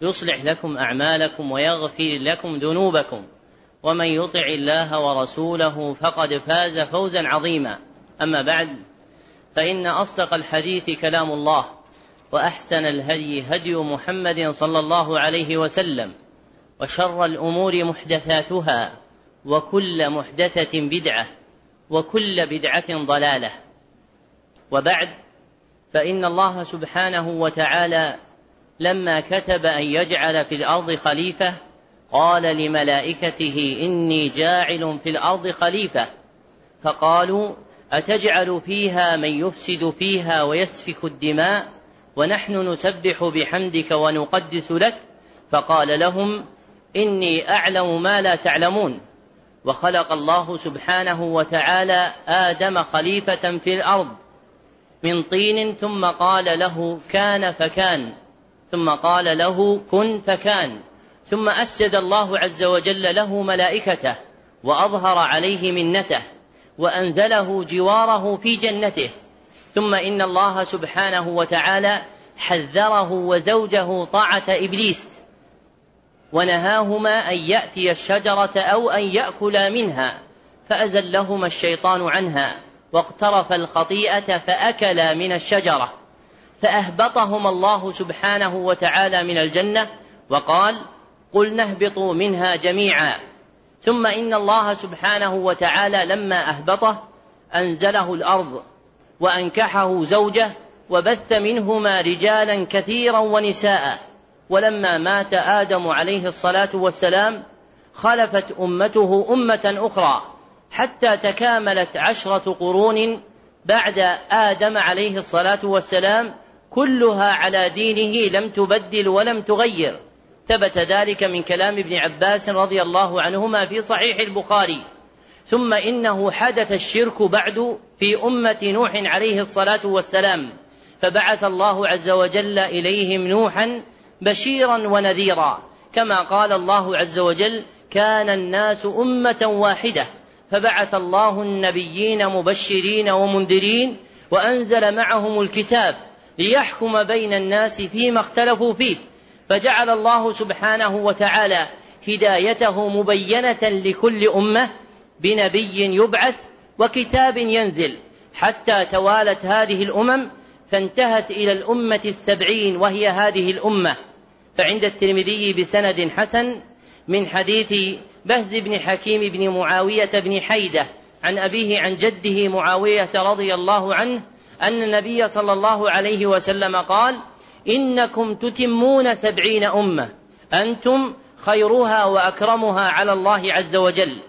يصلح لكم أعمالكم ويغفر لكم ذنوبكم. ومن يطع الله ورسوله فقد فاز فوزا عظيما. أما بعد فإن أصدق الحديث كلام الله وأحسن الهدي هدي محمد صلى الله عليه وسلم وشر الأمور محدثاتها وكل محدثة بدعة وكل بدعة ضلالة. وبعد فإن الله سبحانه وتعالى لما كتب أن يجعل في الأرض خليفة قال لملائكته إني جاعل في الأرض خليفة. فقالوا أتجعل فيها من يفسد فيها ويسفك الدماء ونحن نسبح بحمدك ونقدس لك؟ فقال لهم إني أعلم ما لا تعلمون. وخلق الله سبحانه وتعالى آدم خليفة في الأرض. من طين ثم قال له كان فكان. ثم قال له كن فكان. ثم أسجد الله عز وجل له ملائكته وأظهر عليه منته وأنزله جواره في جنته. ثم إن الله سبحانه وتعالى حذره وزوجه طاعة إبليس. ونهاهما أن يأتي الشجرة أو أن يأكلا منها فأزلهما الشيطان عنها واقترف الخطيئة فأكلا من الشجرة. فأهبطهم الله سبحانه وتعالى من الجنة وقال قلنا اهبطوا منها جميعا. ثم إن الله سبحانه وتعالى لما أهبطه أنزله الأرض وأنكحه زوجه وبث منهما رجالا كثيرا ونساء. ولما مات آدم عليه الصلاة والسلام خلفت أمته أمة أخرى حتى تكاملت عشرة قرون بعد آدم عليه الصلاة والسلام كلها على دينه لم تبدل ولم تغير. ثبت ذلك من كلام ابن عباس رضي الله عنهما في صحيح البخاري. ثم إنه حدث الشرك بعد في أمة نوح عليه الصلاة والسلام. فبعث الله عز وجل إليهم نوحا بشيرا ونذيرا. كما قال الله عز وجل كان الناس أمة واحدة فبعث الله النبيين مبشرين ومنذرين وأنزل معهم الكتاب. ليحكم بين الناس فيما اختلفوا فيه. فجعل الله سبحانه وتعالى هدايته مبينة لكل أمة بنبي يبعث وكتاب ينزل. حتى توالت هذه الأمم فانتهت إلى الأمة السبعين وهي هذه الأمة. فعند الترمذي بسند حسن من حديث بهز بن حكيم بن معاوية بن حيدة عن أبيه عن جده معاوية رضي الله عنه أن النبي صلى الله عليه وسلم قال إنكم تتمون سبعين أمة أنتم خيرها وأكرمها على الله عز وجل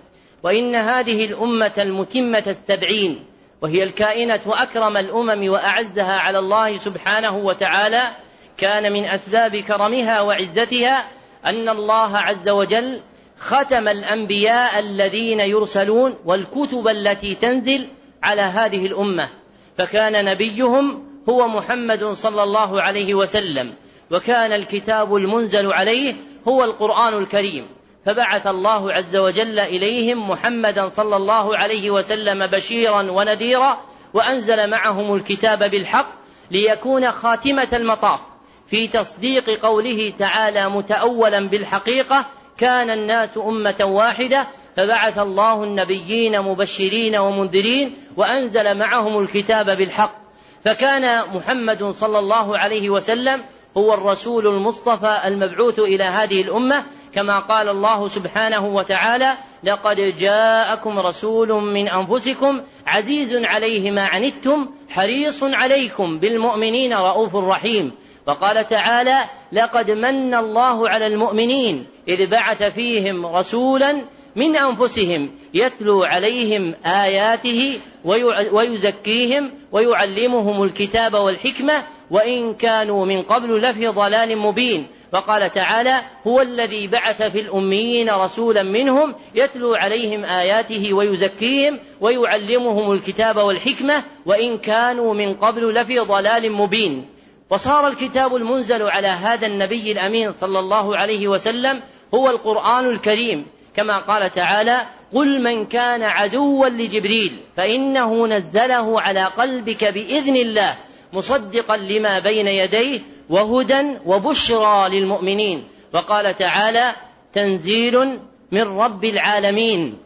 وإن هذه الأمة المتمة السبعين وهي الكائنة أكرم الأمم وأعزها على الله سبحانه وتعالى كان من أسباب كرمها وعزتها أن الله عز وجل ختم الأنبياء الذين يرسلون والكتب التي تنزل على هذه الأمة. فكان نبيهم هو محمد صلى الله عليه وسلم وكان الكتاب المنزل عليه هو القرآن الكريم. فبعث الله عز وجل إليهم محمدا صلى الله عليه وسلم بشيرا ونذيرا وأنزل معهم الكتاب بالحق ليكون خاتمة المطاف. في تصديق قوله تعالى متأولا بالحقيقة كان الناس أمة واحدة فبعث الله النبيين مبشرين ومنذرين وأنزل معهم الكتاب بالحق. فكان محمد صلى الله عليه وسلم هو الرسول المصطفى المبعوث إلى هذه الأمة. كما قال الله سبحانه وتعالى لقد جاءكم رسول من أنفسكم عزيز عليه ما عنتم حريص عليكم بالمؤمنين رؤوف رحيم وقال تعالى لقد من الله على المؤمنين إذ بعث فيهم رسولا من أنفسهم يتلو عليهم آياته ويزكيهم ويعلمهم الكتاب والحكمة وإن كانوا من قبل لفي ضلال مبين. وقال تعالى هو الذي بعث في الأميين رسولا منهم يتلو عليهم آياته ويزكيهم ويعلمهم الكتاب والحكمة وإن كانوا من قبل لفي ضلال مبين. وصار الكتاب المنزل على هذا النبي الأمين صلى الله عليه وسلم هو القرآن الكريم. كما قال تعالى قل من كان عدوا لجبريل فإنه نزله على قلبك بإذن الله مصدقا لما بين يديه وهدى وبشرى للمؤمنين. وقال تعالى تنزيل من رب العالمين.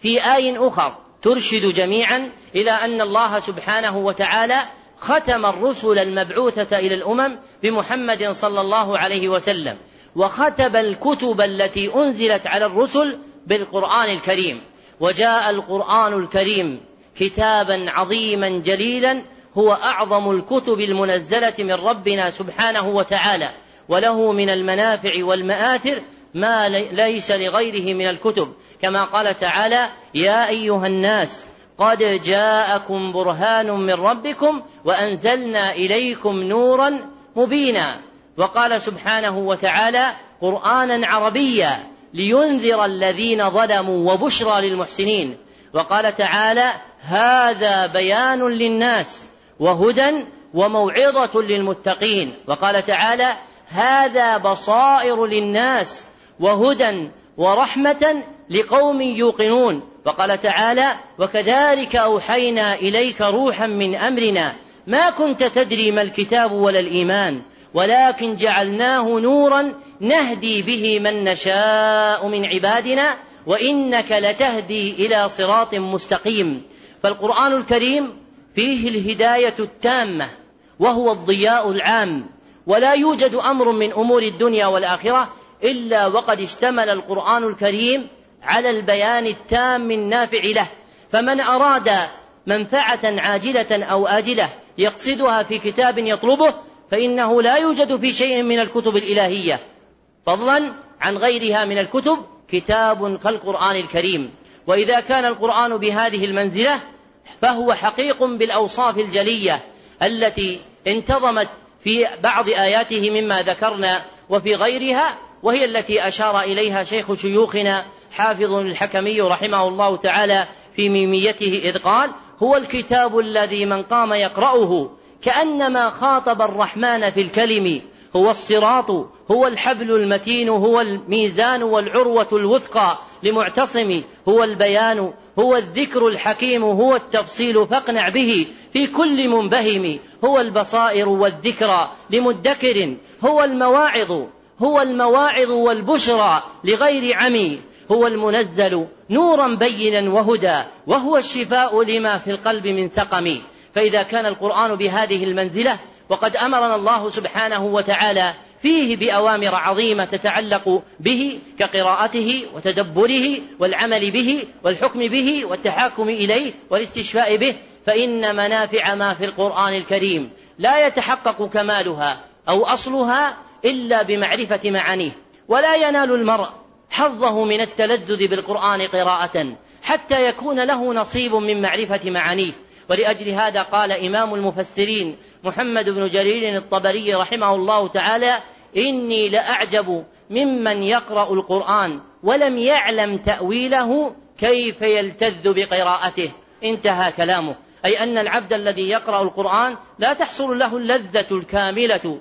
في آي أخر ترشد جميعا إلى أن الله سبحانه وتعالى ختم الرسل المبعوثة إلى الأمم بمحمد صلى الله عليه وسلم. وختم الكتب التي أنزلت على الرسل بالقرآن الكريم. وجاء القرآن الكريم كتابا عظيما جليلا هو أعظم الكتب المنزلة من ربنا سبحانه وتعالى. وله من المنافع والمآثر ما ليس لغيره من الكتب. كما قال تعالى يا أيها الناس قد جاءكم برهان من ربكم وأنزلنا إليكم نورا مبينا. وقال سبحانه وتعالى قرآنا عربيا لينذر الذين ظلموا وبشرى للمحسنين. وقال تعالى هذا بيان للناس وهدى وموعظة للمتقين. وقال تعالى هذا بصائر للناس وهدى ورحمة لقوم يوقنون. وقال تعالى وكذلك أوحينا إليك روحا من أمرنا. ما كنت تدري ما الكتاب ولا الإيمان. ولكن جعلناه نورا نهدي به من نشاء من عبادنا وإنك لتهدي إلى صراط مستقيم. فالقرآن الكريم فيه الهداية التامة وهو الضياء العام. ولا يوجد أمر من أمور الدنيا والآخرة إلا وقد اشتمل القرآن الكريم على البيان التام النافع له. فمن أراد منفعة عاجلة أو آجلة يقصدها في كتاب يطلبه فإنه لا يوجد في شيء من الكتب الإلهية فضلا عن غيرها من الكتب كتاب كالقرآن الكريم. وإذا كان القرآن بهذه المنزلة فهو حقيق بالأوصاف الجلية التي انتظمت في بعض آياته مما ذكرنا وفي غيرها وهي التي أشار إليها شيخ شيوخنا حافظ الحكمي رحمه الله تعالى في ميميته إذ قال هو الكتاب الذي من قام يقرأه كأنما خاطب الرحمن في الكلم. هو الصراط هو الحبل المتين هو الميزان والعروة الوثقى لمعتصم. هو البيان هو الذكر الحكيم هو التفصيل فاقنع به. في كل منبهم هو البصائر والذكرى لمدكر. هو المواعظ هو المواعظ والبشرى لغير عمي. هو المنزل نورا بينا وهدى. وهو الشفاء لما في القلب من سقم. فإذا كان القرآن بهذه المنزلة وقد أمرنا الله سبحانه وتعالى فيه بأوامر عظيمة تتعلق به كقراءته وتدبره والعمل به والحكم به والتحاكم إليه والاستشفاء به فإن منافع ما في القرآن الكريم لا يتحقق كمالها أو أصلها إلا بمعرفة معانيه. ولا ينال المرء حظه من التلذذ بالقرآن قراءة حتى يكون له نصيب من معرفة معانيه. ولأجل هذا قال إمام المفسرين محمد بن جرير الطبري رحمه الله تعالى إني لأعجب ممن يقرأ القرآن ولم يعلم تأويله كيف يلتذ بقراءته. انتهى كلامه. أي أن العبد الذي يقرأ القرآن لا تحصل له اللذة الكاملة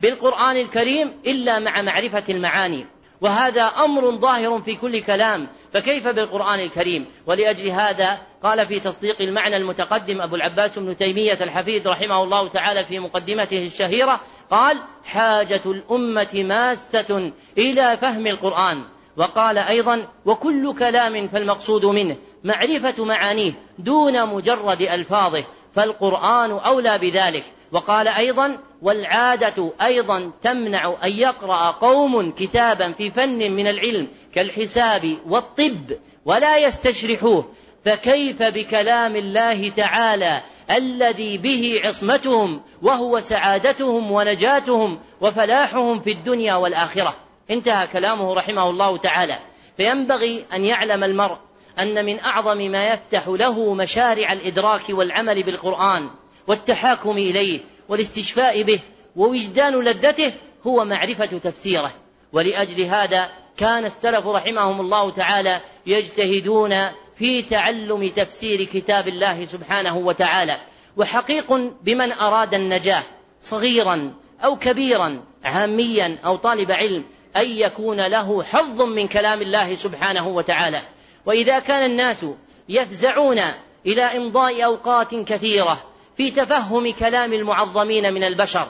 بالقرآن الكريم إلا مع معرفة المعاني. وهذا أمر ظاهر في كل كلام فكيف بالقرآن الكريم؟ ولأجل هذا قال في تصديق المعنى المتقدم أبو العباس بن تيمية الحفيد رحمه الله تعالى في مقدمته الشهيرة قال حاجة الأمة ماسة إلى فهم القرآن. وقال أيضا وكل كلام فالمقصود منه معرفة معانيه دون مجرد ألفاظه فالقرآن أولى بذلك. وقال أيضا والعادة أيضا تمنع أن يقرأ قوم كتابا في فن من العلم كالحساب والطب ولا يستشرحوه. فكيف بكلام الله تعالى الذي به عصمتهم وهو سعادتهم ونجاتهم وفلاحهم في الدنيا والآخرة؟ انتهى كلامه رحمه الله تعالى. فينبغي أن يعلم المرء أن من أعظم ما يفتح له مشارع الإدراك والعمل بالقرآن والتحاكم إليه والاستشفاء به ووجدان لذته هو معرفة تفسيره. ولأجل هذا كان السلف رحمهم الله تعالى يجتهدون في تعلم تفسير كتاب الله سبحانه وتعالى. وحقيق بمن أراد النجاة صغيرا أو كبيرا عاميا أو طالب علم أن يكون له حظ من كلام الله سبحانه وتعالى. وإذا كان الناس يفزعون إلى إمضاء أوقات كثيرة في تفهم كلام المعظمين من البشر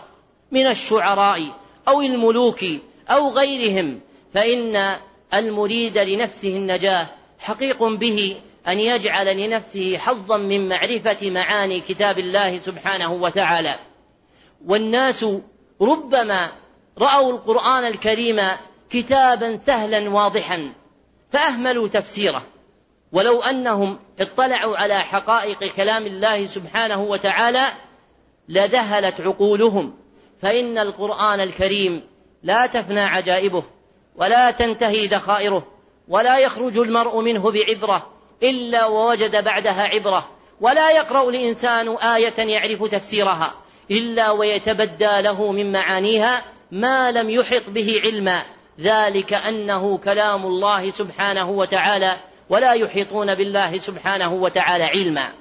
من الشعراء أو الملوك أو غيرهم فإن المريد لنفسه النجاة حقيق به أن يجعل لنفسه حظا من معرفة معاني كتاب الله سبحانه وتعالى. والناس ربما رأوا القرآن الكريم كتابا سهلا واضحا فأهملوا تفسيره. ولو أنهم اطلعوا على حقائق كلام الله سبحانه وتعالى لذهلت عقولهم فإن القرآن الكريم لا تفنى عجائبه ولا تنتهي ذخائره ولا يخرج المرء منه بعبرة إلا ووجد بعدها عبرة ولا يقرأ الإنسان آية يعرف تفسيرها إلا ويتبدى له من معانيها ما لم يحط به علما ذلك أنه كلام الله سبحانه وتعالى ولا يحيطون بالله سبحانه وتعالى علما.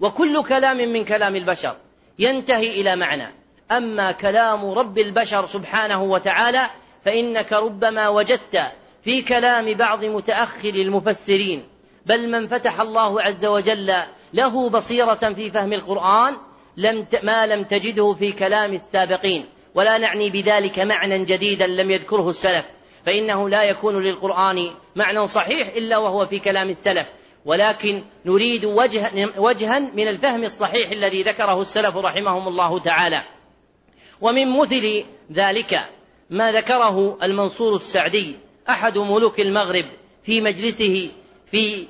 وكل كلام من كلام البشر ينتهي إلى معنى. أما كلام رب البشر سبحانه وتعالى فإنك ربما وجدت في كلام بعض متأخر المفسرين. بل من فتح الله عز وجل له بصيرة في فهم القرآن لم ما لم تجده في كلام السابقين. ولا نعني بذلك معنى جديدا لم يذكره السلف. فإنه لا يكون للقرآن معنى صحيح إلا وهو في كلام السلف. ولكن نريد وجه وجها من الفهم الصحيح الذي ذكره السلف رحمهم الله تعالى. ومن مثل ذلك ما ذكره المنصور السعدي أحد ملوك المغرب في مجلسه في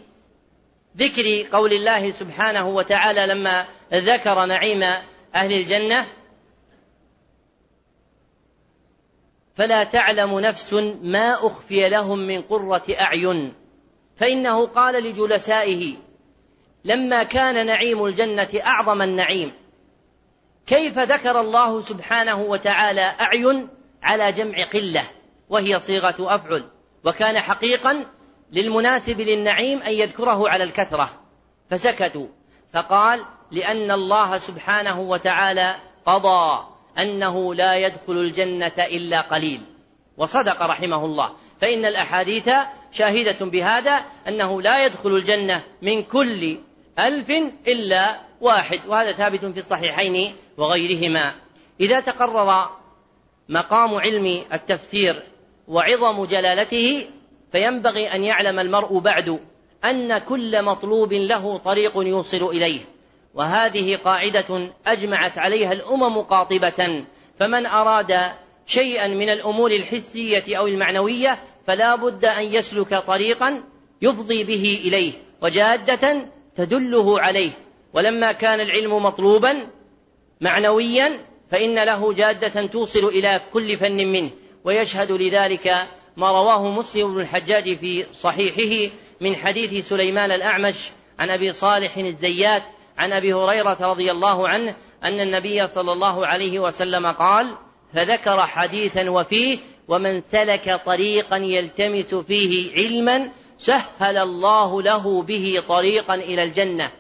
ذكر قول الله سبحانه وتعالى لما ذكر نعيم أهل الجنة فلا تعلم نفس ما أخفي لهم من قرة أعين. فإنه قال لجلسائه لما كان نعيم الجنة أعظم النعيم كيف ذكر الله سبحانه وتعالى أعين على جمع قلة؟ وهي صيغة أفعل. وكان حقيقا للمناسب للنعيم أن يذكره على الكثرة. فسكتوا. فقال لأن الله سبحانه وتعالى قضى. أنه لا يدخل الجنة إلا قليل. وصدق رحمه الله. فإن الأحاديث شاهدة بهذا أنه لا يدخل الجنة من كل ألف إلا واحد. وهذا ثابت في الصحيحين وغيرهما. إذا تقرر مقام علم التفسير وعظم جلالته فينبغي أن يعلم المرء بعد أن كل مطلوب له طريق يوصل إليه. وهذه قاعدة أجمعت عليها الأمم قاطبة فمن أراد شيئا من الأمور الحسية أو المعنوية فلا بد أن يسلك طريقا يفضي به إليه وجادة تدله عليه. ولما كان العلم مطلوبا معنويا فإن له جادة توصل إلى كل فن منه. ويشهد لذلك ما رواه مسلم بن الحجاج في صحيحه من حديث سليمان الأعمش عن أبي صالح الزيات عن أبي هريرة رضي الله عنه أن النبي صلى الله عليه وسلم قال فذكر حديثا وفيه ومن سلك طريقا يلتمس فيه علما سهل الله له به طريقا إلى الجنة.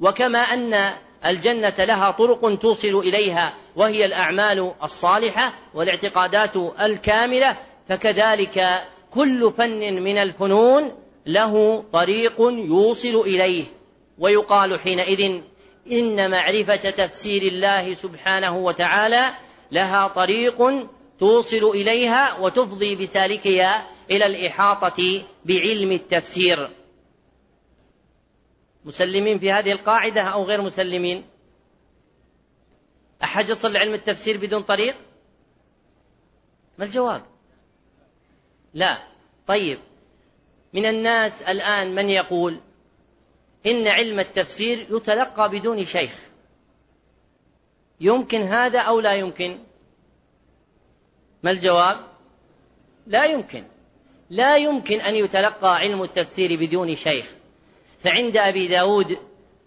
وكما أن الجنة لها طرق توصل إليها وهي الأعمال الصالحة والاعتقادات الكاملة فكذلك كل فن من الفنون له طريق يوصل إليه. ويقال حينئذ إن معرفة تفسير الله سبحانه وتعالى لها طريق توصل إليها وتفضي بسالكها إلى الإحاطة بعلم التفسير. مسلمين في هذه القاعدة أو غير مسلمين؟ أحد يصل لعلم التفسير بدون طريق؟ ما الجواب؟ لا. طيب. من الناس الآن من يقول إن علم التفسير يتلقى بدون شيخ. يمكن هذا أو لا يمكن؟ ما الجواب؟ لا يمكن. لا يمكن أن يتلقى علم التفسير بدون شيخ. فعند أبي داود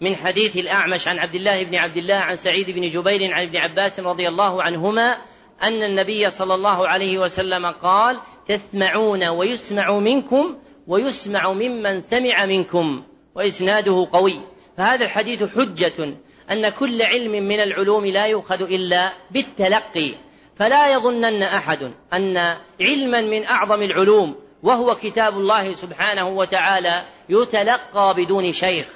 من حديث الأعمش عن عبد الله بن عبد الله عن سعيد بن جبير عن ابن عباس رضي الله عنهما أن النبي صلى الله عليه وسلم قال تسمعون ويسمع منكم ويسمع ممن سمع منكم. وإسناده قوي. فهذا الحديث حجة أن كل علم من العلوم لا يؤخذ إلا بالتلقي. فلا يظنن أحد أن علما من أعظم العلوم وهو كتاب الله سبحانه وتعالى يتلقى بدون شيخ.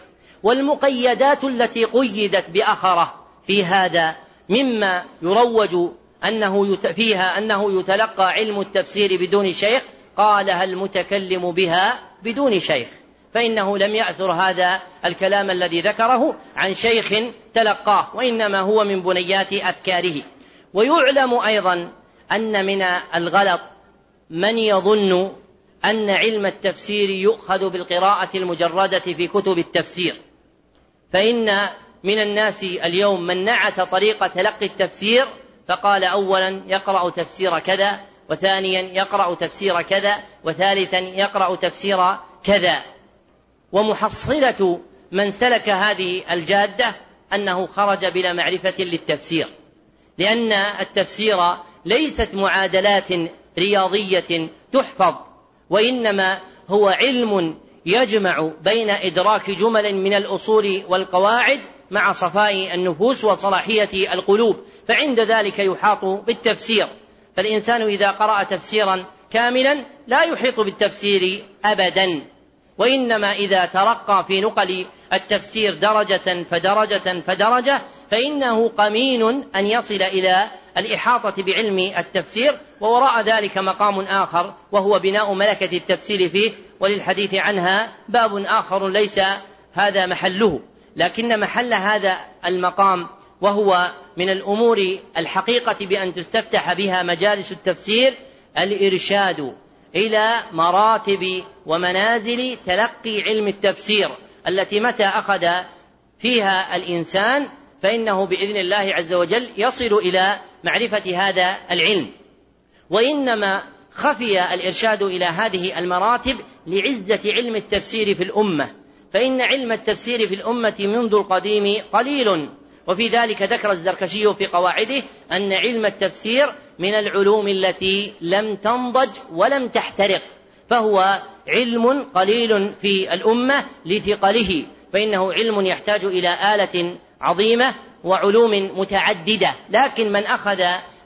والمقيدات التي قيدت بأخرة في هذا مما يروج أنه فيها أنه يتلقى علم التفسير بدون شيخ قالها المتكلم بها بدون شيخ؟ فإنه لم يأثر هذا الكلام الذي ذكره عن شيخ تلقاه وإنما هو من بنيات أفكاره. ويعلم أيضا أن من الغلط من يظن أن علم التفسير يؤخذ بالقراءة المجردة في كتب التفسير. فإن من الناس اليوم من نعت طريق تلقي التفسير فقال أولا يقرأ تفسير كذا وثانيا يقرأ تفسير كذا وثالثا يقرأ تفسير كذا. ومحصلة من سلك هذه الجادة أنه خرج بلا معرفة للتفسير. لأن التفسير ليست معادلات رياضية تحفظ وإنما هو علم يجمع بين إدراك جمل من الأصول والقواعد مع صفاء النفوس وصلاحية القلوب فعند ذلك يحاط بالتفسير. فالإنسان إذا قرأ تفسيرا كاملا لا يحيط بالتفسير أبدا. وإنما إذا ترقى في نقل التفسير درجة فدرجة فدرجة فإنه قمين أن يصل إلى الإحاطة بعلم التفسير ووراء ذلك مقام آخر وهو بناء ملكة التفسير فيه وللحديث عنها باب آخر ليس هذا محله. لكن محل هذا المقام وهو من الأمور الحقيقة بأن تستفتح بها مجالس التفسير الإرشاد. إلى مراتب ومنازل تلقي علم التفسير التي متى أخذ فيها الإنسان فإنه بإذن الله عز وجل يصل إلى معرفة هذا العلم. وإنما خفي الإرشاد إلى هذه المراتب لعزة علم التفسير في الأمة. فإن علم التفسير في الأمة منذ القديم قليل. وفي ذلك ذكر الزركشي في قواعده أن علم التفسير من العلوم التي لم تنضج ولم تحترق فهو علم قليل في الأمة لثقله فإنه علم يحتاج إلى آلة عظيمة وعلوم متعددة لكن من أخذ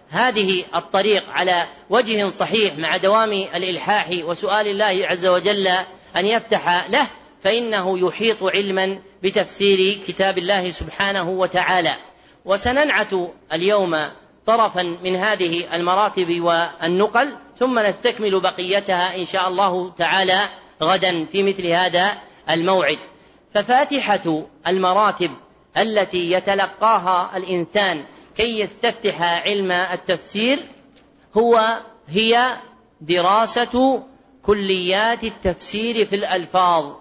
هذه الطريق على وجه صحيح مع دوام الإلحاح وسؤال الله عز وجل أن يفتح له فإنه يحيط علما بتفسير كتاب الله سبحانه وتعالى. وسننعت اليوم طرفا من هذه المراتب والنقل ثم نستكمل بقيتها إن شاء الله تعالى غدا في مثل هذا الموعد. ففاتحة المراتب التي يتلقاها الإنسان كي يستفتح علم التفسير هو هي دراسة كليات التفسير في الألفاظ.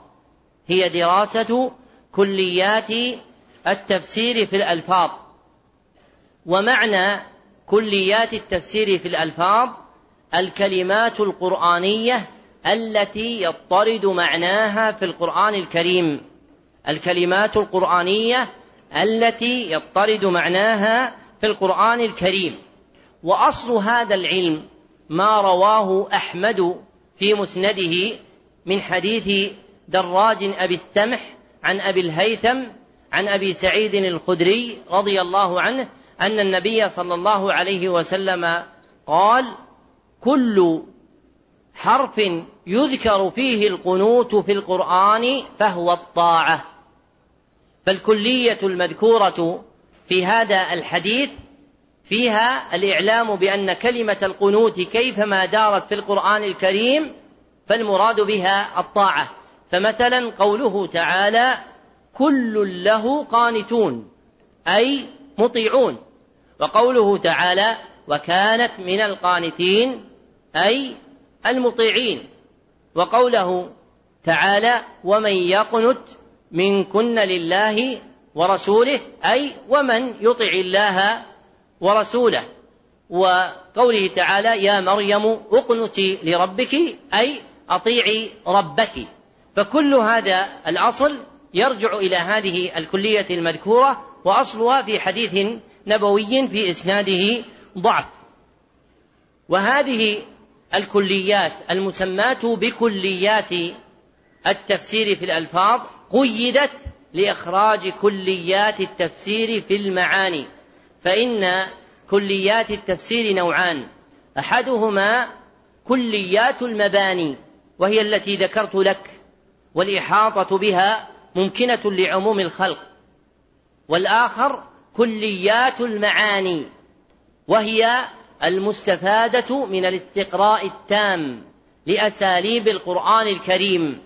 هي دراسة كليات التفسير في الألفاظ. ومعنى كليات التفسير في الألفاظ الكلمات القرآنية التي يضطرد معناها في القرآن الكريم. الكلمات القرآنية التي يضطرد معناها في القرآن الكريم. وأصل هذا العلم ما رواه أحمد في مسنده من حديث دراج أبي السمح عن أبي الهيثم عن أبي سعيد الخدري رضي الله عنه أن النبي صلى الله عليه وسلم قال كل حرف يذكر فيه القنوت في القرآن فهو الطاعة. فالكلية المذكورة في هذا الحديث فيها الإعلام بأن كلمة القنوت كيفما دارت في القرآن الكريم فالمراد بها الطاعة. فمثلا قوله تعالى كل له قانتون أي مطيعون. وقوله تعالى وكانت من القانتين أي المطيعين. وقوله تعالى ومن يقنت منكن لله ورسوله أي ومن يطع الله ورسوله. وقوله تعالى يا مريم اقنتي لربك أي أطيعي ربك. فكل هذا الأصل يرجع إلى هذه الكلية المذكورة وأصلها في حديث نبوي في إسناده ضعف. وهذه الكليات المسماة بكليات التفسير في الألفاظ قيدت لإخراج كليات التفسير في المعاني فإن كليات التفسير نوعان. أحدهما كليات المباني وهي التي ذكرت لك والإحاطة بها ممكنة لعموم الخلق. والآخر كليات المعاني وهي المستفادة من الاستقراء التام لأساليب القرآن الكريم.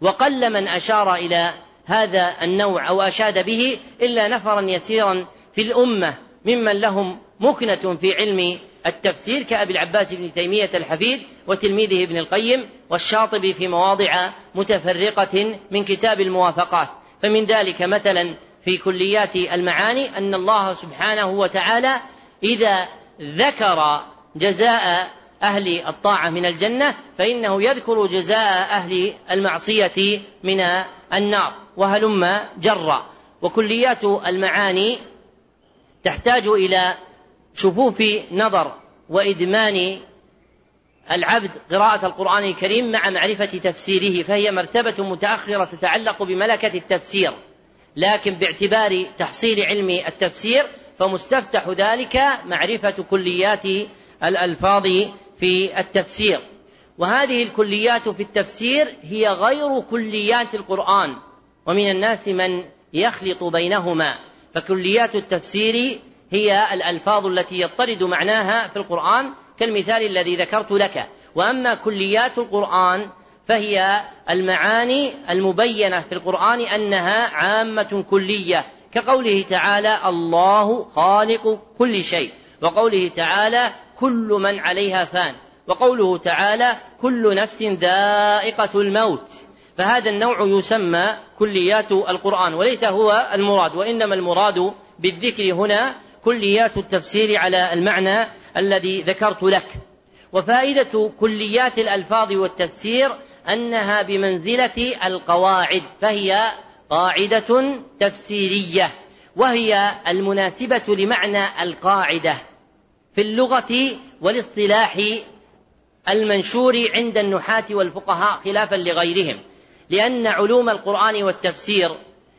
وقل من أشار إلى هذا النوع أو أشاد به إلا نفرا يسيرا في الأمة ممن لهم مكنة في علم التفسير كأبي العباس بن تيمية الحفيد وتلميذه ابن القيم والشاطبي في مواضع متفرقة من كتاب الموافقات. فمن ذلك مثلا في كليات المعاني أن الله سبحانه وتعالى إذا ذكر جزاء أهل الطاعة من الجنة فإنه يذكر جزاء أهل المعصية من النار وهلم جرا. وكليات المعاني تحتاج إلى شفوف نظر وإدمان العبد قراءة القرآن الكريم مع معرفة تفسيره فهي مرتبة متأخرة تتعلق بملكة التفسير. لكن باعتبار تحصيل علم التفسير فمستفتح ذلك معرفة كليات الألفاظ في التفسير. وهذه الكليات في التفسير هي غير كليات القرآن ومن الناس من يخلط بينهما. فكليات التفسير هي الألفاظ التي يطرد معناها في القرآن كالمثال الذي ذكرت لك. وأما كليات القرآن فهي المعاني المبينة في القرآن أنها عامة كلية. كقوله تعالى الله خالق كل شيء وقوله تعالى كل من عليها فان وقوله تعالى كل نفس ذائقة الموت. فهذا النوع يسمى كليات القرآن وليس هو المراد وإنما المراد بالذكر هنا كليات التفسير على المعنى الذي ذكرت لك. وفائدة كليات الألفاظ والتفسير أنها بمنزلة القواعد فهي قاعدة تفسيرية وهي المناسبة لمعنى القاعدة في اللغة والاصطلاح المنشور عند النحاة والفقهاء خلافا لغيرهم لأن علوم القرآن والتفسير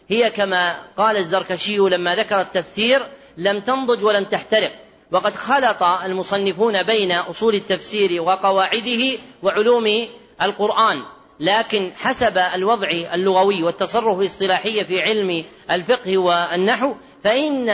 هي كما قال الزركشي لما ذكر التفسير لم تنضج ولم تحترق. وقد خلط المصنفون بين أصول التفسير وقواعده وعلوم القرآن لكن حسب الوضع اللغوي والتصرف الاصطلاحي في علم الفقه والنحو فإن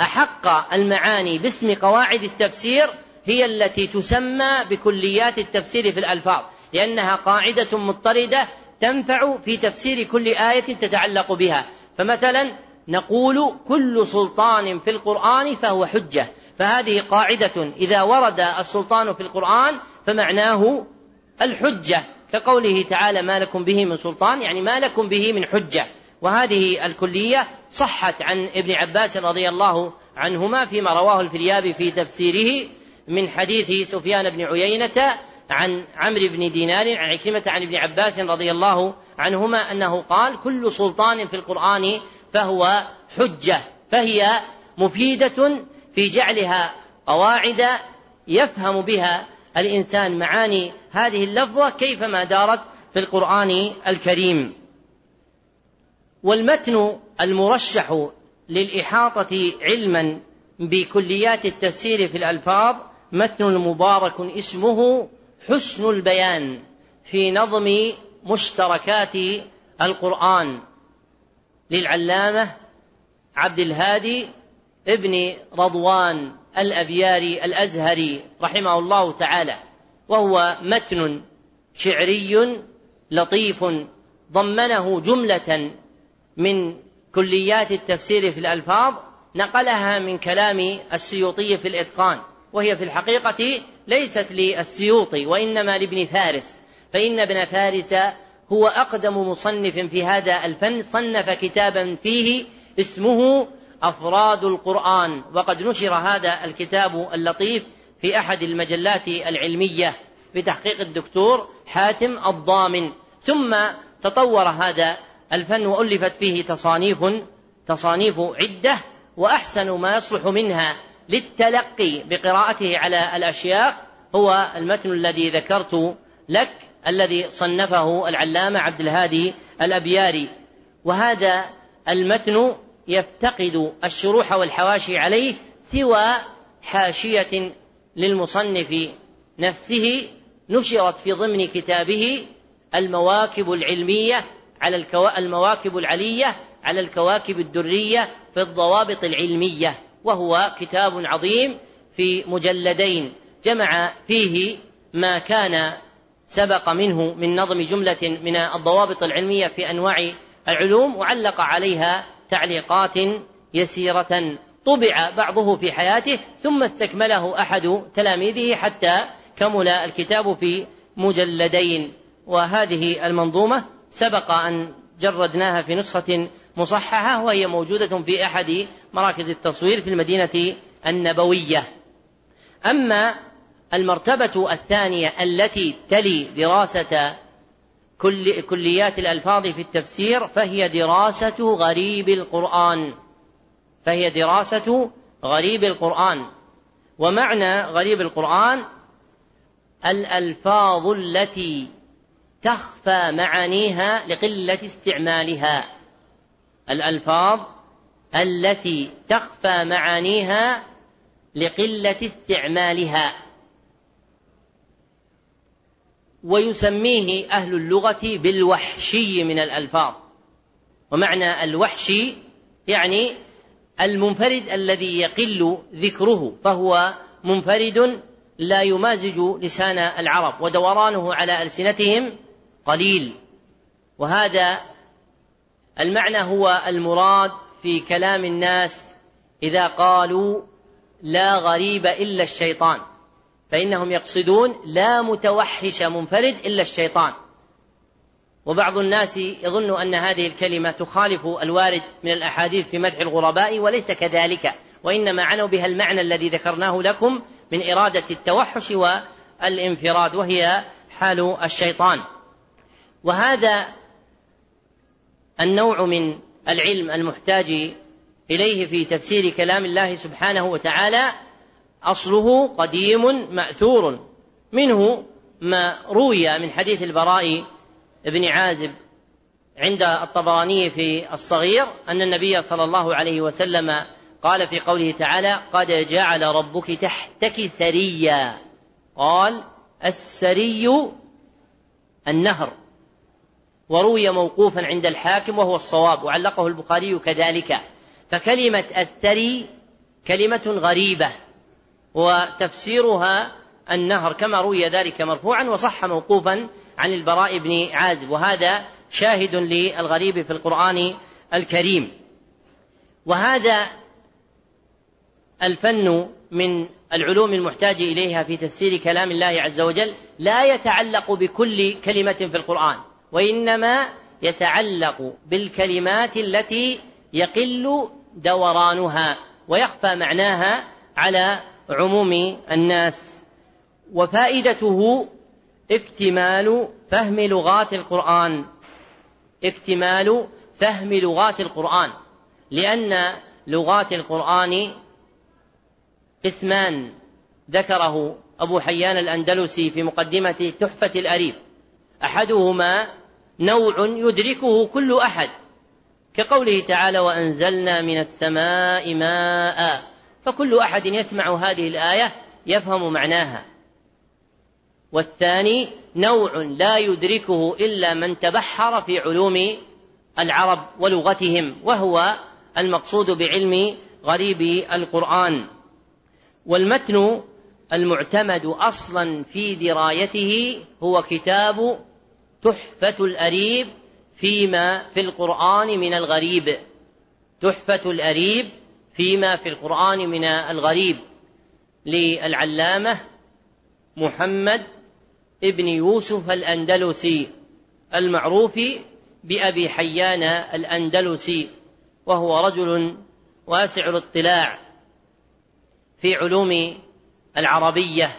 أحق المعاني باسم قواعد التفسير هي التي تسمى بكليات التفسير في الألفاظ لأنها قاعدة مضطردة تنفع في تفسير كل آية تتعلق بها. فمثلا نقول كل سلطان في القرآن فهو حجة فهذه قاعدة. إذا ورد السلطان في القرآن فمعناه الحجة كقوله تعالى ما لكم به من سلطان يعني ما لكم به من حجة. وهذه الكلية صحت عن ابن عباس رضي الله عنهما فيما رواه الفريابي في تفسيره من حديث سفيان بن عيينة عن عمرو بن دينار عن عكرمة عن ابن عباس رضي الله عنهما أنه قال كل سلطان في القرآن فهو حجة فهي مفيدة في جعلها قواعد يفهم بها الإنسان معاني هذه اللفظة كيفما دارت في القرآن الكريم. والمتن المرشح للإحاطة علما بكليات التفسير في الألفاظ متن مبارك اسمه حسن البيان في نظم مشتركات القرآن للعلامة عبد الهادي ابن رضوان الأبياري الأزهري رحمه الله تعالى. وهو متن شعري لطيف ضمنه جملة من كليات التفسير في الألفاظ نقلها من كلام السيوطي في الإتقان وهي في الحقيقة ليست للسيوطي وإنما لابن فارس فإن ابن فارس هو أقدم مصنف في هذا الفن صنف كتابا فيه اسمه أفراد القرآن وقد نشر هذا الكتاب اللطيف في أحد المجلات العلمية بتحقيق الدكتور حاتم الضامن. ثم تطور هذا الفن وألفت فيه تصانيف تصانيف عدة وأحسن ما يصلح منها للتلقي بقراءته على الأشياخ هو المتن الذي ذكرت لك الذي صنفه العلامة عبد الهادي الأبياري. وهذا المتن يفتقد الشروح والحواشي عليه سوى حاشية للمصنف نفسه نشرت في ضمن كتابه المواكب العلمية على الكو... المواكب العلية على الكواكب الدرية في الضوابط العلمية وهو كتاب عظيم في مجلدين. جمع فيه ما كان سبق منه من نظم جملة من الضوابط العلمية في أنواع العلوم وعلق عليها تعليقات يسيرة طبع بعضه في حياته ثم استكمله أحد تلاميذه حتى كمل الكتاب في مجلدين. وهذه المنظومة سبق أن جردناها في نسخة مصححة وهي موجودة في أحد مراكز التصوير في المدينة النبوية. أما المرتبة الثانية التي تلي دراسة كل كليات الألفاظ في التفسير فهي دراسة غريب القرآن. فهي دراسة غريب القرآن. ومعنى غريب القرآن الألفاظ التي تخفى معانيها لقلة استعمالها. الألفاظ التي تخفى معانيها لقلة استعمالها. ويسميه أهل اللغة بالوحشي من الألفاظ. ومعنى الوحشي يعني المنفرد الذي يقل ذكره فهو منفرد لا يمازج لسان العرب ودورانه على ألسنتهم قليل. وهذا المعنى هو المراد في كلام الناس إذا قالوا لا غريب إلا الشيطان فإنهم يقصدون لا متوحش منفرد إلا الشيطان. وبعض الناس يظن أن هذه الكلمة تخالف الوارد من الأحاديث في مدح الغرباء وليس كذلك وإنما عنوا بها المعنى الذي ذكرناه لكم من إرادة التوحش والانفراد وهي حال الشيطان. وهذا النوع من العلم المحتاج إليه في تفسير كلام الله سبحانه وتعالى أصله قديم مأثور منه ما روي من حديث البراء بن عازب عند الطبراني في الصغير أن النبي صلى الله عليه وسلم قال في قوله تعالى قد جعل ربك تحتك سريا. قال السري النهر. وروي موقوفا عند الحاكم وهو الصواب وعلقه البخاري كذلك. فكلمة السري كلمة غريبة وتفسيرها النهر كما روي ذلك مرفوعا وصح موقوفا عن البراء بن عازب وهذا شاهد للغريب في القرآن الكريم. وهذا الفن من العلوم المحتاج إليها في تفسير كلام الله عز وجل لا يتعلق بكل كلمة في القرآن وإنما يتعلق بالكلمات التي يقل دورانها ويخفى معناها على عموم الناس. وفائدته اكتمال فهم لغات القرآن. اكتمال فهم لغات القرآن. لأن لغات القرآن قسمان ذكره أبو حيان الأندلسي في مقدمة تحفة الأريب. أحدهما نوع يدركه كل أحد كقوله تعالى وأنزلنا من السماء ماء. فكل أحد يسمع هذه الآية يفهم معناها. والثاني نوع لا يدركه إلا من تبحر في علوم العرب ولغتهم وهو المقصود بعلم غريب القرآن. والمتن المعتمد أصلا في درايته هو كتاب تحفة الأريب فيما في القرآن من الغريب. تحفة الأريب فيما في القرآن من الغريب. للعلامة محمد ابن يوسف الأندلسي المعروف بأبي حيان الأندلسي وهو رجل واسع الاطلاع في علوم العربية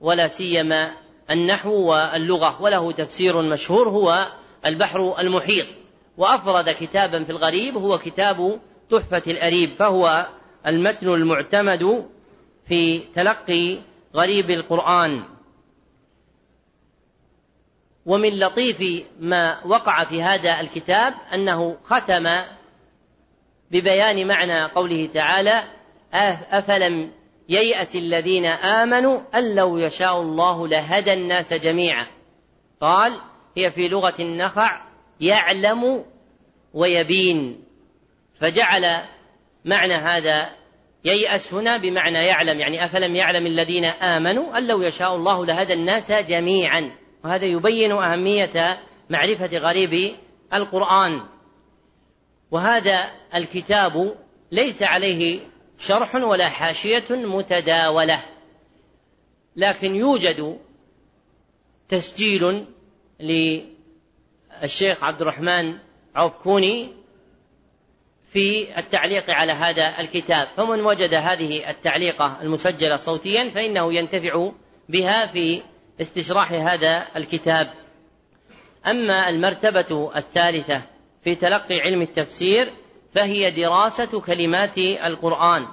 ولا سيما النحو واللغة وله تفسير مشهور هو البحر المحيط. وأفرد كتابا في الغريب هو كتاب تحفة الأريب فهو المتن المعتمد في تلقي غريب القرآن. ومن لطيف ما وقع في هذا الكتاب أنه ختم ببيان معنى قوله تعالى أفلم ييأس الذين آمنوا أن لو يشاء الله لهدى الناس جميعا. قال هي في لغة النخع يعلم ويبين. فجعل معنى هذا ييأس هنا بمعنى يعلم يعني أفلم يعلم الذين آمنوا أن لو يشاء الله لهدى الناس جميعا. وهذا يبين أهمية معرفة غريب القرآن. وهذا الكتاب ليس عليه شرح ولا حاشية متداولة لكن يوجد تسجيل للشيخ عبد الرحمن عوف كوني في التعليق على هذا الكتاب. فمن وجد هذه التعليقة المسجلة صوتيا فإنه ينتفع بها في استشراح هذا الكتاب. أما المرتبة الثالثة في تلقي علم التفسير فهي دراسة كلمات القرآن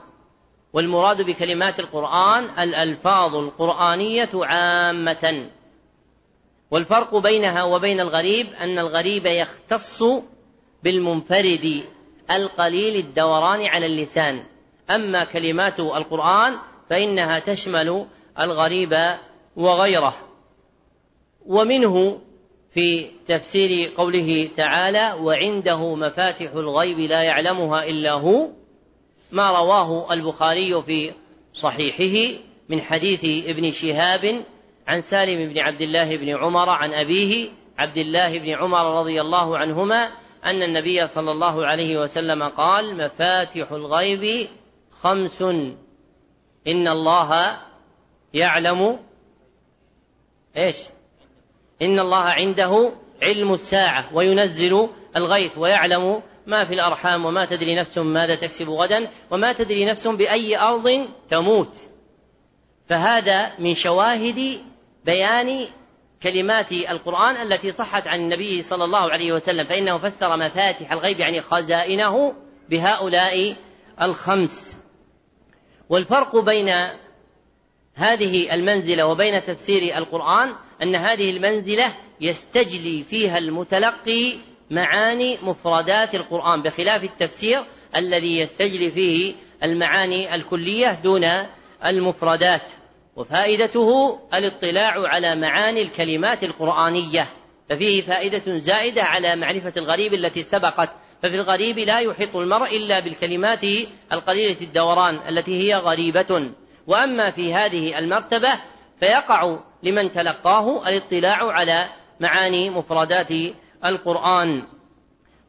والمراد بكلمات القرآن الألفاظ القرآنية عامة. والفرق بينها وبين الغريب أن الغريب يختص بالمنفرد القليل الدوران على اللسان. أما كلمات القرآن فإنها تشمل الغريب وغيره. ومنه في تفسير قوله تعالى وعنده مفاتح الغيب لا يعلمها إلا هو ما رواه البخاري في صحيحه من حديث ابن شهاب عن سالم بن عبد الله بن عمر عن أبيه عبد الله بن عمر رضي الله عنهما أن النبي صلى الله عليه وسلم قال مفاتح الغيب خمس إن الله يعلم إيش؟ إن الله عنده علم الساعة وينزل الغيث ويعلم ما في الأرحام وما تدري نفس ماذا تكسب غدا وما تدري نفس بأي أرض تموت. فهذا من شواهد بيان كلمات القرآن التي صحت عن النبي صلى الله عليه وسلم فإنه فسر مفاتح الغيب يعني خزائنه بهؤلاء الخمس. والفرق بين هذه المنزلة وبين تفسير القرآن أن هذه المنزلة يستجلي فيها المتلقي معاني مفردات القرآن بخلاف التفسير الذي يستجلي فيه المعاني الكلية دون المفردات. وفائدته الاطلاع على معاني الكلمات القرآنية. ففيه فائدة زائدة على معرفة الغريب التي سبقت. ففي الغريب لا يحيط المرء إلا بالكلمات القليلة الدوران التي هي غريبة. وأما في هذه المرتبة فيقع لمن تلقاه الاطلاع على معاني مفردات القرآن.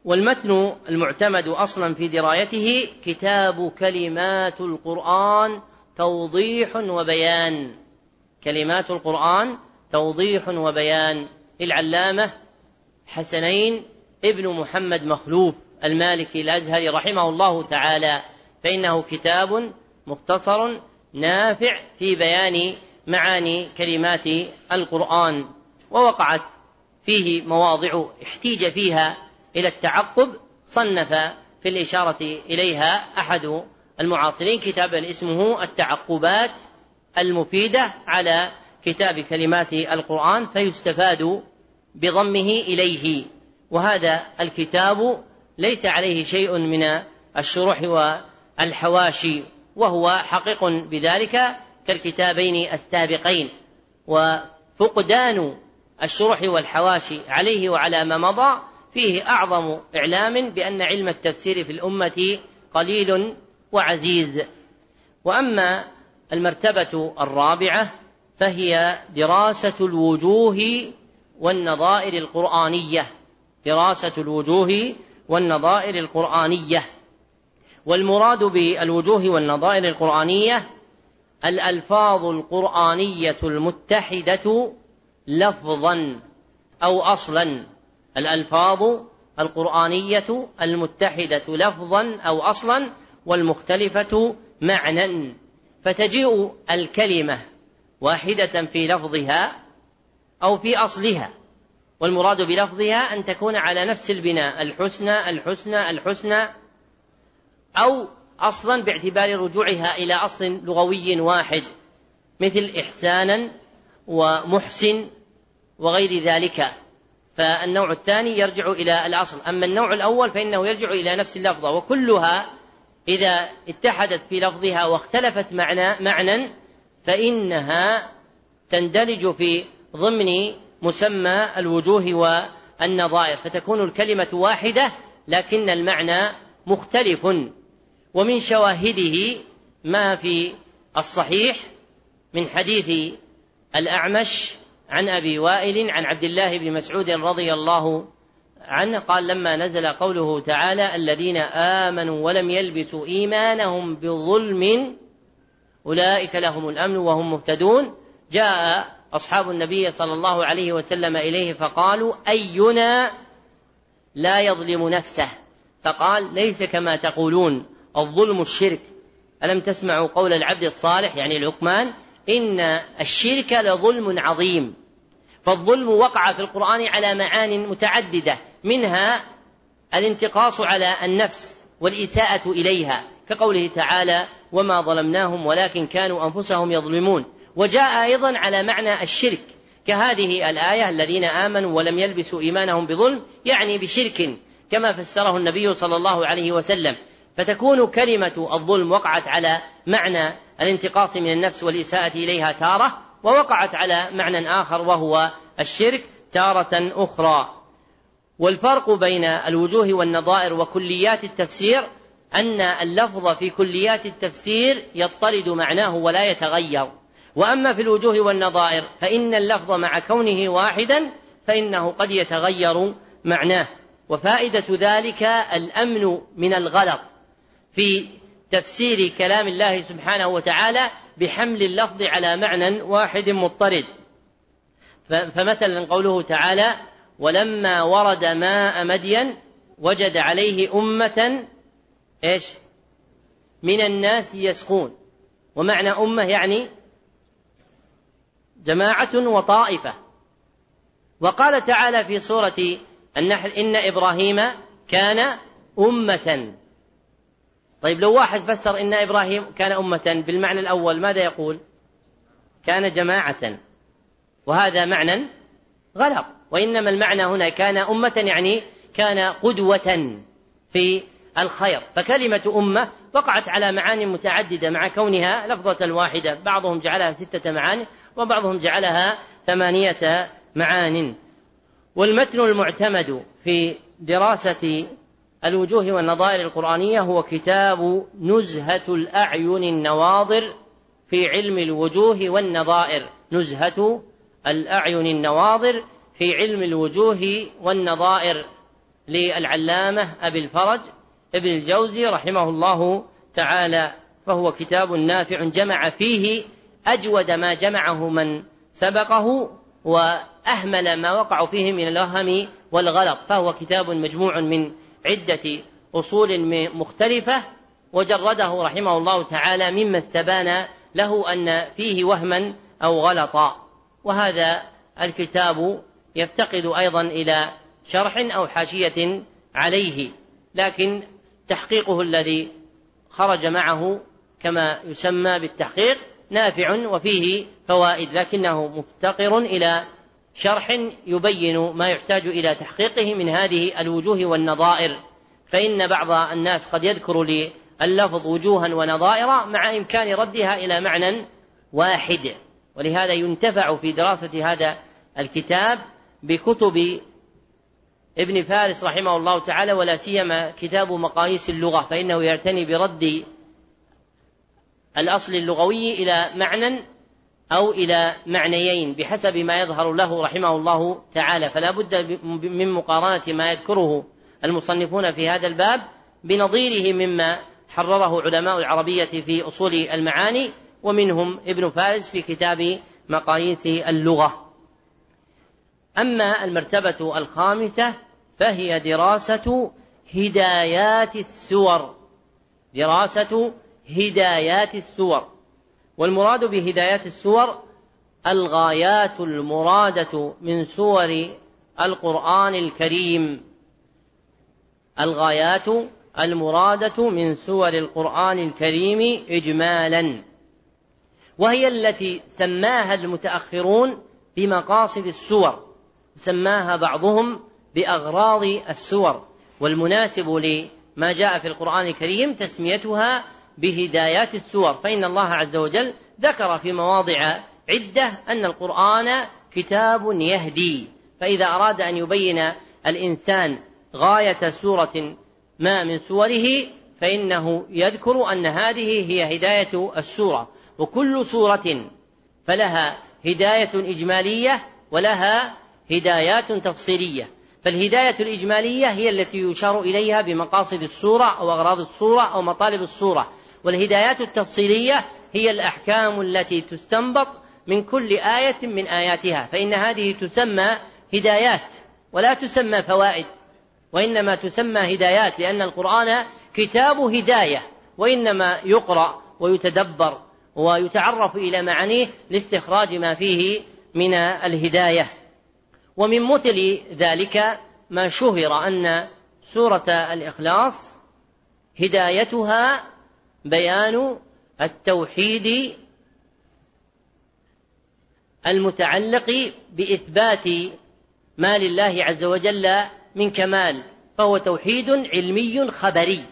والمتن المعتمد أصلا في درايته كتاب كلمات القرآن توضيح وبيان. كلمات القرآن توضيح وبيان للعلامة حسنين ابن محمد مخلوف المالكي الأزهري رحمه الله تعالى فإنه كتاب مختصر نافع في بيان معاني كلمات القرآن ووقعت فيه مواضع احتيج فيها إلى التعقب صنف في الإشارة إليها أحد المعاصرين كتابا اسمه التعقبات المفيدة على كتاب كلمات القرآن فيستفاد بضمه إليه. وهذا الكتاب ليس عليه شيء من الشروح والحواشي. وهو حقيق بذلك كالكتابين السابقين. وفقدان الشروح والحواشي عليه وعلى ما مضى فيه أعظم إعلام بأن علم التفسير في الأمة قليل وعزيز. وأما المرتبة الرابعة فهي دراسة الوجوه والنظائر القرآنية. دراسة الوجوه والنظائر القرآنية. والمراد بالوجوه والنظائر القرآنية الألفاظ القرآنية المتحدة لفظا أو أصلا. الألفاظ القرآنية المتحدة لفظا أو أصلا والمختلفة معنى فتجيء الكلمة واحدة في لفظها أو في أصلها والمراد بلفظها أن تكون على نفس البناء الحسنى الحسنى الحسنى أو أصلا باعتبار رجوعها إلى أصل لغوي واحد مثل إحسانا ومحسن وغير ذلك. فالنوع الثاني يرجع إلى الأصل. أما النوع الأول فإنه يرجع إلى نفس اللفظة وكلها إذا اتحدت في لفظها واختلفت معنى معنى فإنها تندرج في ضمن مسمى الوجوه والنظائر فتكون الكلمة واحدة لكن المعنى مختلف. ومن شواهده ما في الصحيح من حديث الأعمش عن أبي وائل عن عبد الله بن مسعود رضي الله عنه قال لما نزل قوله تعالى الذين آمنوا ولم يلبسوا إيمانهم بظلم أولئك لهم الأمن وهم مهتدون. جاء أصحاب النبي صلى الله عليه وسلم إليه فقالوا أينا لا يظلم نفسه؟ فقال ليس كما تقولون. الظلم الشرك ألم تسمعوا قول العبد الصالح يعني لقمان؟ إن الشرك لظلم عظيم. فالظلم وقع في القرآن على معان متعددة منها الانتقاص على النفس والإساءة إليها. كقوله تعالى وما ظلمناهم ولكن كانوا أنفسهم يظلمون وجاء أيضا على معنى الشرك. كهذه الآية الذين آمنوا ولم يلبسوا إيمانهم بظلم يعني بشرك كما فسره النبي صلى الله عليه وسلم. فتكون كلمة الظلم وقعت على معنى الانتقاص من النفس والإساءة إليها تارة ووقعت على معنى آخر وهو الشرك تارة أخرى. والفرق بين الوجوه والنظائر وكليات التفسير أن اللفظ في كليات التفسير يضطرد معناه ولا يتغير. وأما في الوجوه والنظائر فإن اللفظ مع كونه واحدا فإنه قد يتغير معناه. وفائدة ذلك الأمن من الغلط. في تفسير كلام الله سبحانه وتعالى بحمل اللفظ على معنى واحد مضطرد. فمثلا قوله تعالى ولما ورد ماء مدين وجد عليه أمة إيش؟ من الناس يسقون ومعنى أمة يعني جماعة وطائفة. وقال تعالى في سورة النحل إن إبراهيم كان أمة طيب لو واحد فسر إن إبراهيم كان أمة بالمعنى الأول ماذا يقول؟ كان جماعة. وهذا معنى غلط. وإنما المعنى هنا كان أمة يعني كان قدوة في الخير. فكلمة أمة وقعت على معاني متعددة مع كونها لفظة واحدة. بعضهم جعلها ستة معاني وبعضهم جعلها ثمانية معان. والمتن المعتمد في دراسة الوجوه والنظائر القرآنية هو كتاب نزهة الأعين النواظر في علم الوجوه والنظائر. نزهة الأعين النواظر في علم الوجوه والنظائر للعلامة أبي الفرج ابن الجوزي رحمه الله تعالى. فهو كتاب نافع جمع فيه أجود ما جمعه من سبقه وأهمل ما وقع فيه من الوهم والغلط. فهو كتاب مجموع من عدة أصول مختلفة وجرده رحمه الله تعالى مما استبان له أن فيه وهما أو غلطا وهذا الكتاب يفتقد أيضا إلى شرح أو حاشية عليه لكن تحقيقه الذي خرج معه كما يسمى بالتحقيق نافع وفيه فوائد لكنه مفتقر إلى شرح يبين ما يحتاج إلى تحقيقه من هذه الوجوه والنظائر. فإن بعض الناس قد يذكر للفظ وجوها ونظائر مع إمكان ردها إلى معنى واحد. ولهذا ينتفع في دراسة هذا الكتاب بكتب ابن فارس رحمه الله تعالى ولا سيما كتاب مقاييس اللغة فإنه يعتني برد الأصل اللغوي إلى معنى أو إلى معنيين بحسب ما يظهر له رحمه الله تعالى. فلا بد من مقارنة ما يذكره المصنفون في هذا الباب بنظيره مما حرره علماء العربية في أصول المعاني ومنهم ابن فارس في كتاب مقاييس اللغة. أما المرتبة الخامسة فهي دراسة هدايات السور. دراسة هدايات السور. والمراد بهدايات السور الغايات المرادة من سور القرآن الكريم. الغايات المرادة من سور القرآن الكريم إجمالا. وهي التي سماها المتأخرون بمقاصد السور. سماها بعضهم بأغراض السور. والمناسب لما جاء في القرآن الكريم تسميتها بهدايات السور فإن الله عز وجل ذكر في مواضع عدة أن القرآن كتاب يهدي. فإذا أراد أن يبين الإنسان غاية سورة ما من سوره فإنه يذكر أن هذه هي هداية السورة. وكل سورة فلها هداية إجمالية ولها هدايات تفصيلية. فالهداية الإجمالية هي التي يشار إليها بمقاصد السورة أو أغراض السورة أو مطالب السورة. والهدايات التفصيلية هي الأحكام التي تستنبط من كل آية من آياتها فإن هذه تسمى هدايات ولا تسمى فوائد وإنما تسمى هدايات لأن القرآن كتاب هداية وإنما يقرأ ويتدبر ويتعرف إلى معانيه لاستخراج ما فيه من الهداية. ومن مثل ذلك ما شهر أن سورة الإخلاص هدايتها بيان التوحيد المتعلق بإثبات ما لله عز وجل من كمال فهو توحيد علمي خبري.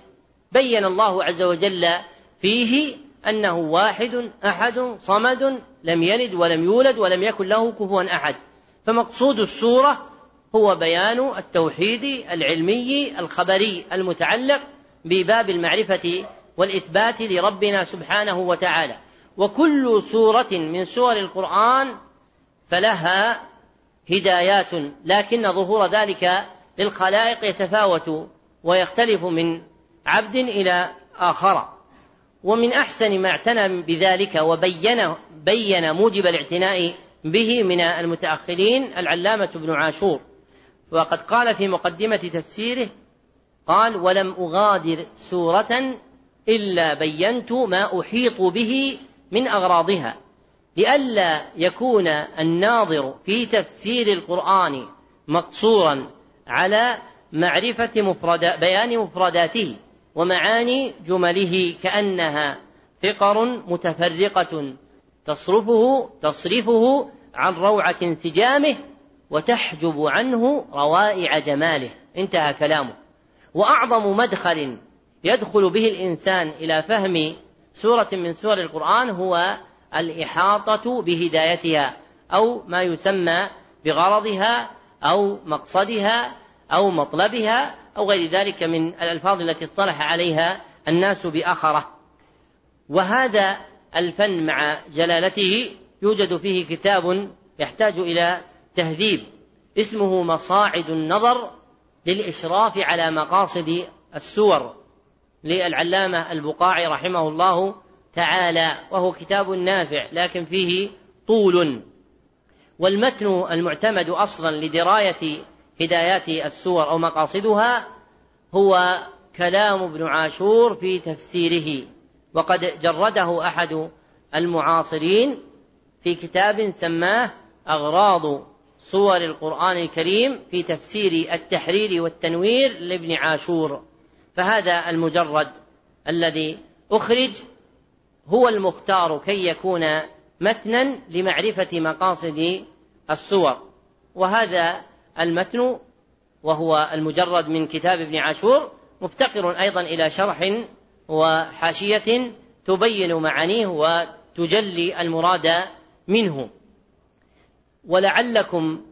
بين الله عز وجل فيه أنه واحد أحد صمد لم يلد ولم يولد ولم يكن له كفوا أحد. فمقصود السورة هو بيان التوحيد العلمي الخبري المتعلق بباب المعرفة والإثبات لربنا سبحانه وتعالى. وكل سورة من سور القرآن فلها هدايات لكن ظهور ذلك للخلائق يتفاوت ويختلف من عبد إلى آخر. ومن أحسن ما اعتنى بذلك وبين بين موجب الاعتناء به من المتأخرين العلامة ابن عاشور. وقد قال في مقدمة تفسيره قال ولم أغادر سورة إلا بينت ما أحيط به من أغراضها. لئلا يكون الناظر في تفسير القرآن مقصورا على معرفة مفرد بيان مفرداته ومعاني جمله كأنها فقر متفرقة تصرفه تصرفه عن روعة انسجامه وتحجب عنه روائع جماله. انتهى كلامه. وأعظم مدخل يدخل به الإنسان إلى فهم سورة من سور القرآن هو الإحاطة بهدايتها أو ما يسمى بغرضها أو مقصدها أو مطلبها أو غير ذلك من الألفاظ التي اصطلح عليها الناس بأخرة. وهذا الفن مع جلالته يوجد فيه كتاب يحتاج إلى تهذيب. اسمه مصاعد النظر للإشراف على مقاصد السور. للعلامة البقاعي رحمه الله تعالى وهو كتاب نافع لكن فيه طول. والمتن المعتمد أصلا لدراية هدايات السور أو مقاصدها هو كلام ابن عاشور في تفسيره. وقد جرده أحد المعاصرين في كتاب سماه أغراض صور القرآن الكريم في تفسير التحرير والتنوير لابن عاشور. فهذا المجرد الذي أخرج هو المختار كي يكون متنا لمعرفة مقاصد السور. وهذا المتن وهو المجرد من كتاب ابن عاشور مفتقر أيضا إلى شرح وحاشية تبين معانيه وتجلي المراد منه. ولعلكم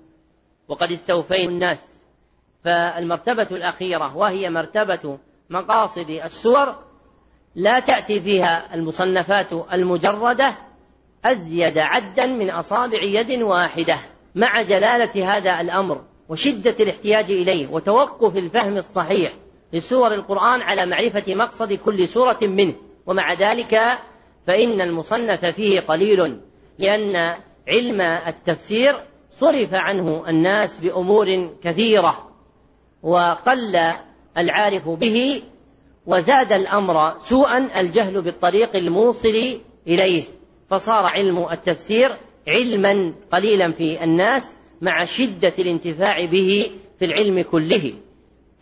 وقد استوفيتم الناس فالمرتبة الأخيرة وهي مرتبة مقاصد السور لا تأتي فيها المصنفات المجردة أزيد عدا من أصابع يد واحدة مع جلالة هذا الأمر وشدة الاحتياج إليه وتوقف الفهم الصحيح لسور القرآن على معرفة مقصد كل سورة منه. ومع ذلك فإن المصنف فيه قليل لأن علم التفسير صرف عنه الناس بأمور كثيرة وقل العارف به وزاد الأمر سوءا الجهل بالطريق الموصل إليه فصار علم التفسير علما قليلا في الناس مع شدة الانتفاع به في العلم كله.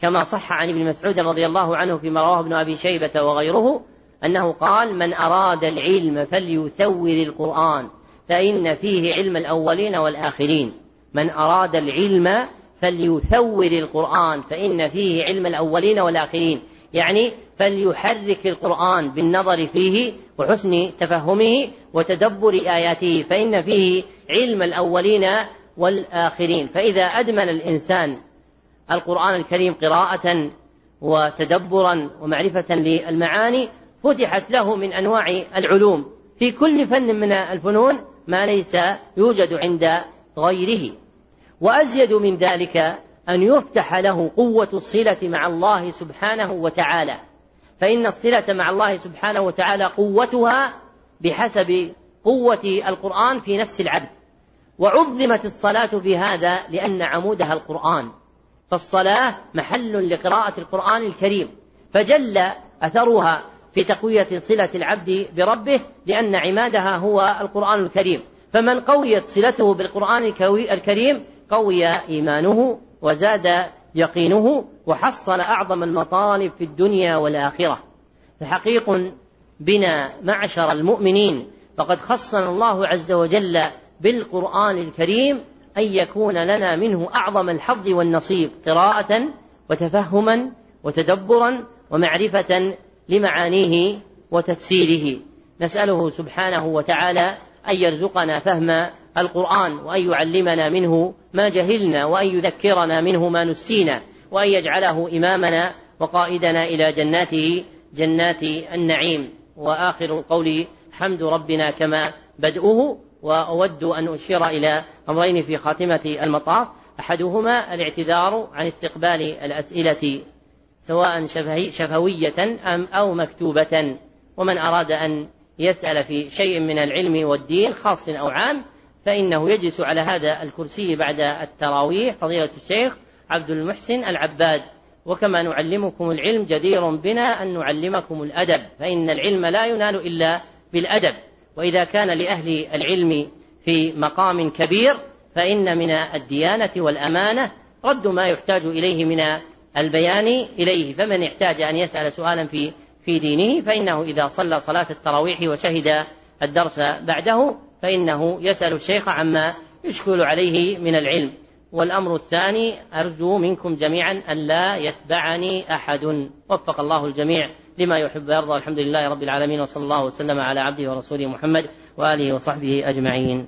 كما صح عن ابن مسعود رضي الله عنه فيما رواه ابن أبي شيبة وغيره أنه قال من أراد العلم فليثور القرآن فإن فيه علم الأولين والآخرين. من أراد العلم فليثور القرآن فإن فيه علم الأولين والآخرين. يعني فليحرك القرآن بالنظر فيه وحسن تفهمه وتدبر آياته فإن فيه علم الأولين والآخرين. فإذا أدمن الإنسان القرآن الكريم قراءة وتدبرا ومعرفة للمعاني فتحت له من أنواع العلوم. في كل فن من الفنون ما ليس يوجد عند غيره. وأزيد من ذلك أن يفتح له قوة الصلة مع الله سبحانه وتعالى. فإن الصلة مع الله سبحانه وتعالى قوتها بحسب قوة القرآن في نفس العبد. وعظمت الصلاة في هذا لأن عمودها القرآن. فالصلاة محل لقراءة القرآن الكريم. فجل أثرها في تقوية صلة العبد بربه لأن عمادها هو القرآن الكريم. فمن قويت صلته بالقرآن الكريم قوي إيمانه وزاد يقينه وحصل أعظم المطالب في الدنيا والآخرة. فحقيق بنا معشر المؤمنين. فقد خصنا الله عز وجل بالقرآن الكريم أن يكون لنا منه أعظم الحظ والنصيب قراءة وتفهما وتدبرا ومعرفة لمعانيه وتفسيره. نسأله سبحانه وتعالى أن يرزقنا فهم القرآن وأن يعلمنا منه ما جهلنا وأن يذكرنا منه ما نسينا وأن يجعله إمامنا وقائدنا إلى جناته جنات النعيم. وآخر القول حمد ربنا كما بدؤه وأود أن أشير إلى أمرين في خاتمة المطاف. أحدهما الاعتذار عن استقبال الأسئلة سواء شفوية أم أو مكتوبة. ومن أراد أن يسأل في شيء من العلم والدين خاص أو عام فإنه يجلس على هذا الكرسي بعد التراويح فضيلة الشيخ عبد المحسن العباد. وكما نعلمكم العلم جدير بنا أن نعلمكم الأدب فإن العلم لا ينال إلا بالأدب. وإذا كان لأهل العلم في مقام كبير فإن من الديانة والأمانة رد ما يحتاج إليه من البيان إليه. فمن احتاج أن يسأل سؤالا في في دينه فإنه إذا صلى صلاة التراويح وشهد الدرس بعده فإنه يسأل الشيخ عما يشكل عليه من العلم. والأمر الثاني أرجو منكم جميعا أن لا يتبعني أحد. وفق الله الجميع لما يحب ويرضى. الحمد لله رب العالمين وصلى الله وسلم على عبده ورسوله محمد وآله وصحبه أجمعين.